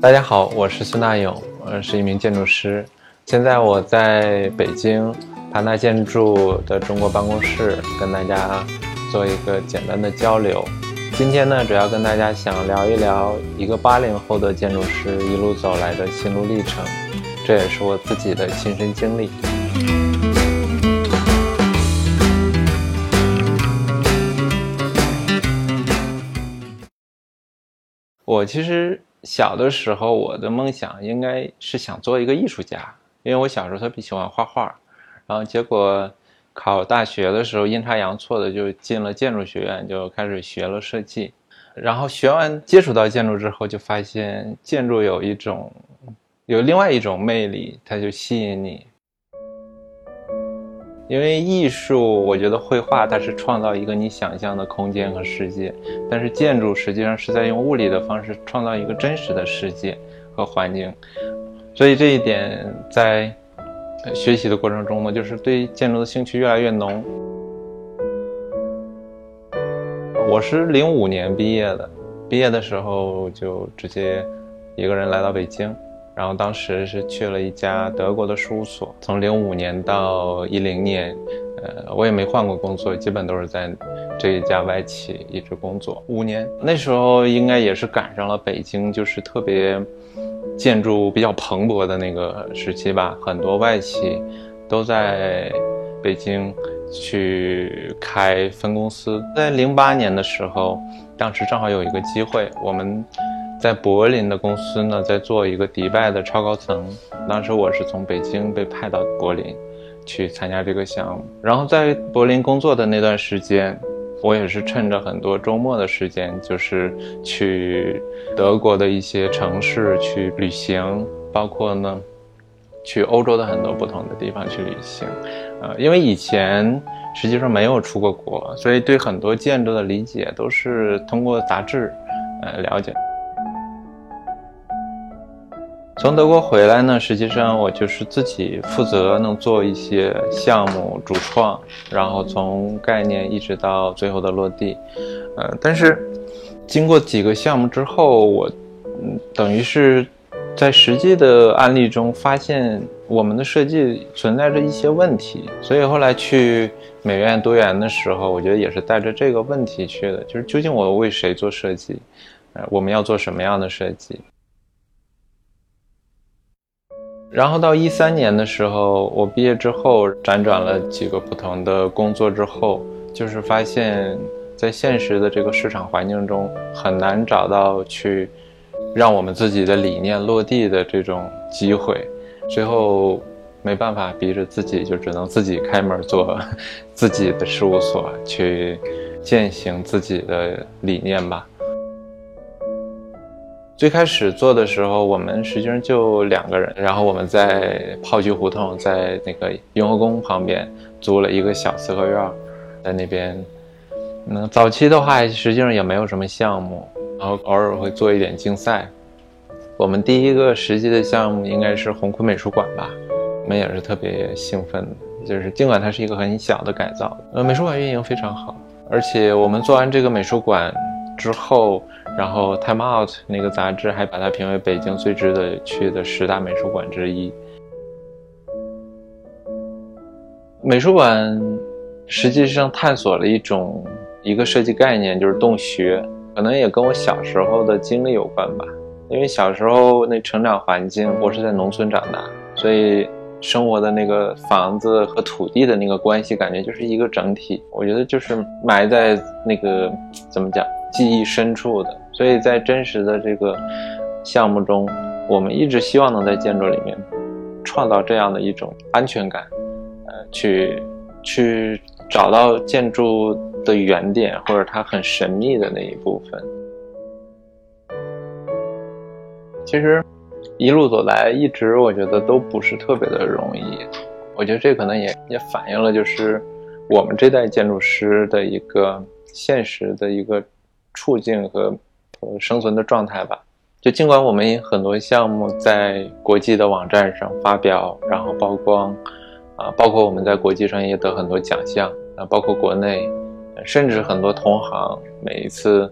大家好，我是孙大勇，呃，是一名建筑师。现在我在北京盘大建筑的中国办公室跟大家做一个简单的交流。今天呢，主要跟大家想聊一聊一个八零后的建筑师一路走来的心路历程，这也是我自己的亲身经历。我其实小的时候，我的梦想应该是想做一个艺术家，因为我小时候特别喜欢画画，然后结果考大学的时候阴差阳错的就进了建筑学院，就开始学了设计，然后学完接触到建筑之后，就发现建筑有一种有另外一种魅力，它就吸引你。因为艺术，我觉得绘画它是创造一个你想象的空间和世界，但是建筑实际上是在用物理的方式创造一个真实的世界和环境，所以这一点在学习的过程中呢，就是对建筑的兴趣越来越浓。我是零五年毕业的，毕业的时候就直接一个人来到北京。然后当时是去了一家德国的事务所，从零五年到一零年，呃，我也没换过工作，基本都是在这一家外企一直工作五年。那时候应该也是赶上了北京就是特别建筑比较蓬勃的那个时期吧，很多外企都在北京去开分公司。在零八年的时候，当时正好有一个机会，我们。在柏林的公司呢，在做一个迪拜的超高层。当时我是从北京被派到柏林，去参加这个项目。然后在柏林工作的那段时间，我也是趁着很多周末的时间，就是去德国的一些城市去旅行，包括呢，去欧洲的很多不同的地方去旅行。呃，因为以前实际上没有出过国，所以对很多建筑的理解都是通过杂志，呃，了解。从德国回来呢，实际上我就是自己负责能做一些项目主创，然后从概念一直到最后的落地，呃，但是经过几个项目之后，我嗯，等于是在实际的案例中发现我们的设计存在着一些问题，所以后来去美院读研的时候，我觉得也是带着这个问题去的，就是究竟我为谁做设计，呃，我们要做什么样的设计？然后到一三年的时候，我毕业之后辗转了几个不同的工作之后，就是发现，在现实的这个市场环境中，很难找到去让我们自己的理念落地的这种机会。最后没办法，逼着自己就只能自己开门做自己的事务所，去践行自己的理念吧。最开始做的时候，我们实际上就两个人，然后我们在炮局胡同，在那个雍和宫旁边租了一个小四合院，在那边。嗯，早期的话，实际上也没有什么项目，然后偶尔会做一点竞赛。我们第一个实际的项目应该是红坤美术馆吧，我们也是特别兴奋的，就是尽管它是一个很小的改造，呃，美术馆运营非常好，而且我们做完这个美术馆之后。然后《Time Out》那个杂志还把它评为北京最值得去的十大美术馆之一。美术馆实际上探索了一种一个设计概念，就是洞穴，可能也跟我小时候的经历有关吧。因为小时候那成长环境，我是在农村长大，所以生活的那个房子和土地的那个关系，感觉就是一个整体。我觉得就是埋在那个怎么讲记忆深处的。所以在真实的这个项目中，我们一直希望能在建筑里面创造这样的一种安全感，呃，去去找到建筑的原点或者它很神秘的那一部分。其实一路走来，一直我觉得都不是特别的容易。我觉得这可能也也反映了就是我们这代建筑师的一个现实的一个处境和。呃，生存的状态吧。就尽管我们很多项目在国际的网站上发表，然后曝光，啊，包括我们在国际上也得很多奖项，啊，包括国内，甚至很多同行每一次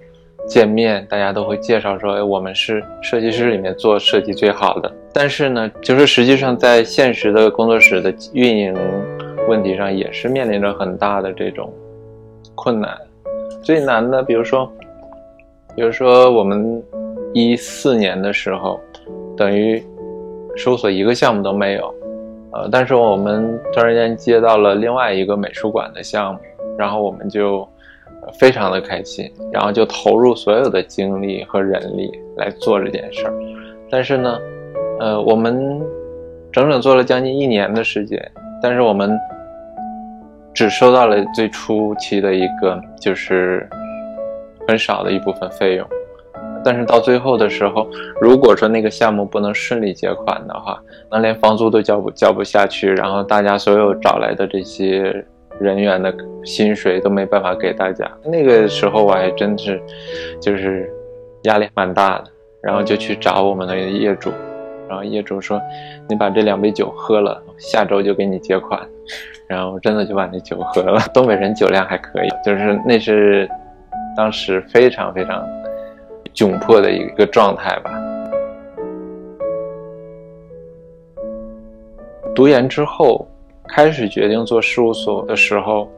见面，大家都会介绍说，哎，我们是设计师里面做设计最好的。但是呢，就是实际上在现实的工作室的运营问题上，也是面临着很大的这种困难。最难的，比如说，比如说我们一四年的时候，等于事务所一个项目都没有，呃，但是我们突然间接到了另外一个美术馆的项目，然后我们就。非常的开心，然后就投入所有的精力和人力来做这件事儿。但是呢，呃，我们整整做了将近一年的时间，但是我们只收到了最初期的一个就是很少的一部分费用。但是到最后的时候，如果说那个项目不能顺利结款的话，那连房租都交不交不下去，然后大家所有找来的这些。人员的薪水都没办法给大家，那个时候我还真是，就是压力蛮大的，然后就去找我们的业主，然后业主说：“你把这两杯酒喝了，下周就给你结款。”然后真的就把那酒喝了。东北人酒量还可以，就是那是当时非常非常窘迫的一个状态吧。读研之后。开始决定做事务所的时候，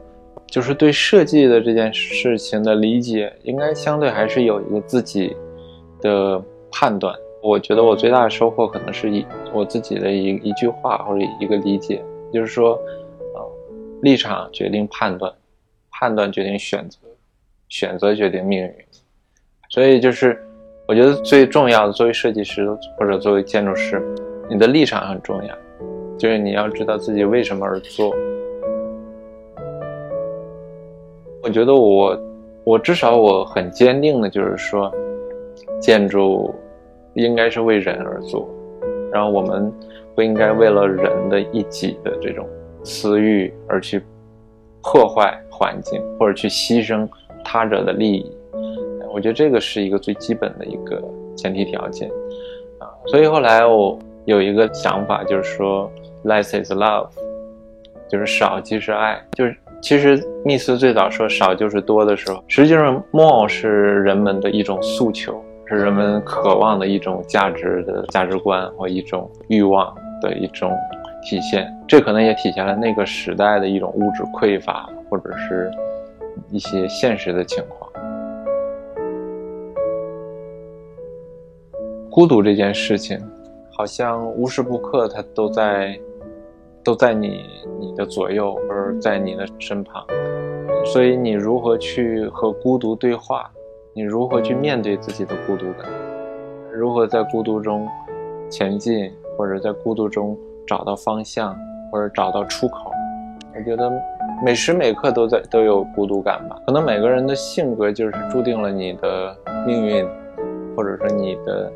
就是对设计的这件事情的理解，应该相对还是有一个自己的判断。我觉得我最大的收获可能是一我自己的一一句话或者一个理解，就是说，呃，立场决定判断，判断决定选择，选择决定命运。所以就是我觉得最重要的，作为设计师或者作为建筑师，你的立场很重要。就是你要知道自己为什么而做。我觉得我，我至少我很坚定的，就是说，建筑应该是为人而做，然后我们不应该为了人的一己的这种私欲而去破坏环境，或者去牺牲他者的利益。我觉得这个是一个最基本的一个前提条件啊。所以后来我有一个想法，就是说。Less is love，就是少即是爱。就是其实密斯最早说少就是多的时候，实际上 more 是人们的一种诉求，是人们渴望的一种价值的价值观或一种欲望的一种体现。这可能也体现了那个时代的一种物质匮乏，或者是一些现实的情况。孤独这件事情，好像无时不刻它都在。都在你你的左右，或者在你的身旁，所以你如何去和孤独对话？你如何去面对自己的孤独感？如何在孤独中前进，或者在孤独中找到方向，或者找到出口？我觉得每时每刻都在都有孤独感吧。可能每个人的性格就是注定了你的命运，或者说你的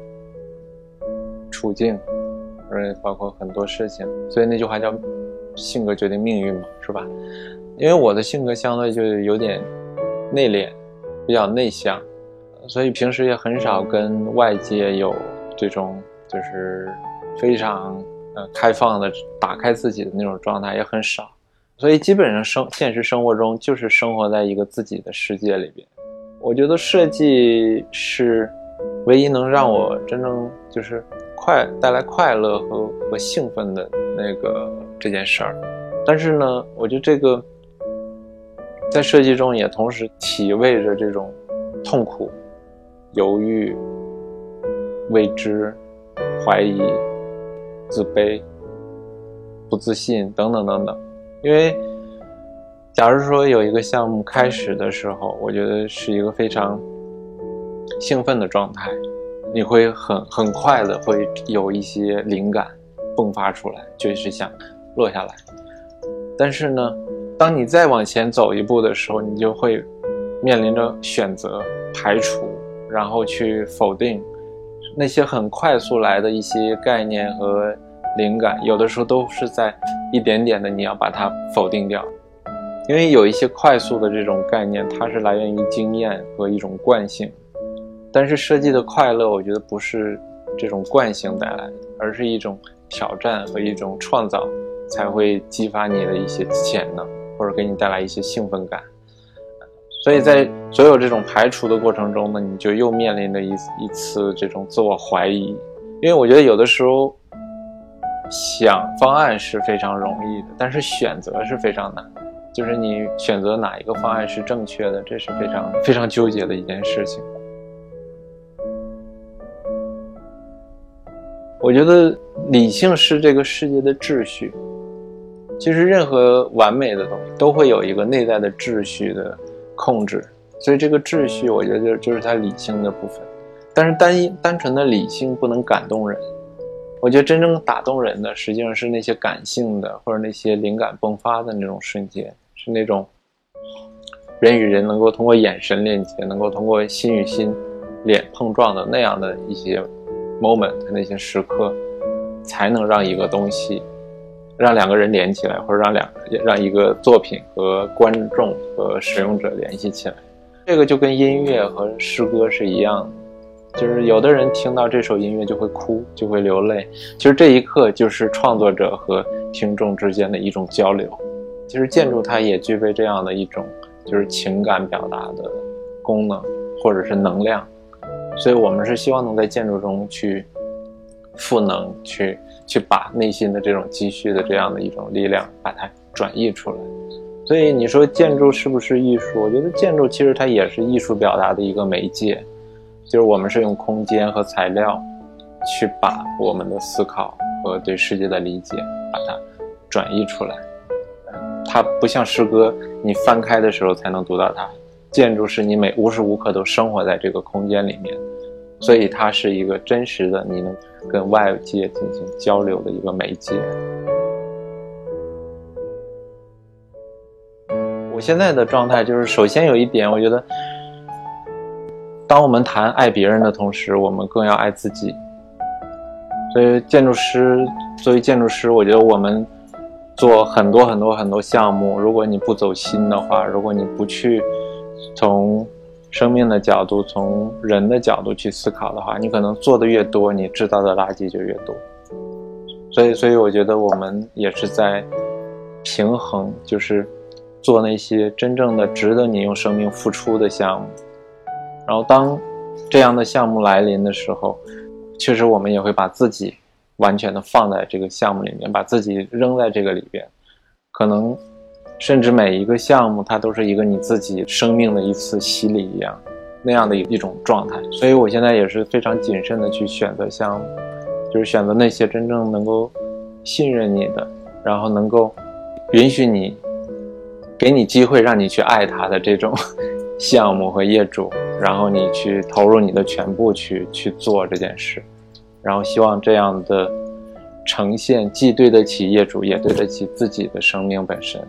处境。包括很多事情，所以那句话叫“性格决定命运”嘛，是吧？因为我的性格相对就有点内敛，比较内向，所以平时也很少跟外界有这种就是非常呃开放的打开自己的那种状态也很少，所以基本上生现实生活中就是生活在一个自己的世界里边。我觉得设计是唯一能让我真正就是。快带来快乐和和兴奋的那个这件事儿，但是呢，我觉得这个在设计中也同时体味着这种痛苦、犹豫、未知、怀疑、自卑、不自信等等等等。因为，假如说有一个项目开始的时候，我觉得是一个非常兴奋的状态。你会很很快的会有一些灵感迸发出来，就是想落下来。但是呢，当你再往前走一步的时候，你就会面临着选择、排除，然后去否定那些很快速来的一些概念和灵感。有的时候都是在一点点的，你要把它否定掉，因为有一些快速的这种概念，它是来源于经验和一种惯性。但是设计的快乐，我觉得不是这种惯性带来的，而是一种挑战和一种创造，才会激发你的一些潜能，或者给你带来一些兴奋感。所以在所有这种排除的过程中呢，你就又面临着一一次这种自我怀疑，因为我觉得有的时候想方案是非常容易的，但是选择是非常难，就是你选择哪一个方案是正确的，这是非常非常纠结的一件事情。我觉得理性是这个世界的秩序。其实任何完美的东西都会有一个内在的秩序的控制，所以这个秩序，我觉得就是它理性的部分。但是单一单纯的理性不能感动人。我觉得真正打动人的，实际上是那些感性的或者那些灵感迸发的那种瞬间，是那种人与人能够通过眼神链接，能够通过心与心脸碰撞的那样的一些。moment 那些时刻，才能让一个东西，让两个人连起来，或者让两让一个作品和观众和使用者联系起来。这个就跟音乐和诗歌是一样的，就是有的人听到这首音乐就会哭，就会流泪。其实这一刻就是创作者和听众之间的一种交流。其实建筑它也具备这样的一种，就是情感表达的功能，或者是能量。所以，我们是希望能在建筑中去赋能，去去把内心的这种积蓄的这样的一种力量，把它转移出来。所以，你说建筑是不是艺术？我觉得建筑其实它也是艺术表达的一个媒介，就是我们是用空间和材料去把我们的思考和对世界的理解把它转移出来。它不像诗歌，你翻开的时候才能读到它。建筑是你每无时无刻都生活在这个空间里面，所以它是一个真实的，你能跟外界进行交流的一个媒介。我现在的状态就是，首先有一点，我觉得，当我们谈爱别人的同时，我们更要爱自己。所以，建筑师作为建筑师，我觉得我们做很多很多很多项目，如果你不走心的话，如果你不去。从生命的角度，从人的角度去思考的话，你可能做的越多，你制造的垃圾就越多。所以，所以我觉得我们也是在平衡，就是做那些真正的值得你用生命付出的项目。然后，当这样的项目来临的时候，确实我们也会把自己完全的放在这个项目里面，把自己扔在这个里边，可能。甚至每一个项目，它都是一个你自己生命的一次洗礼一样，那样的一种状态。所以我现在也是非常谨慎的去选择项目，就是选择那些真正能够信任你的，然后能够允许你，给你机会让你去爱他的这种项目和业主，然后你去投入你的全部去去做这件事，然后希望这样的呈现既对得起业主，也对得起自己的生命本身。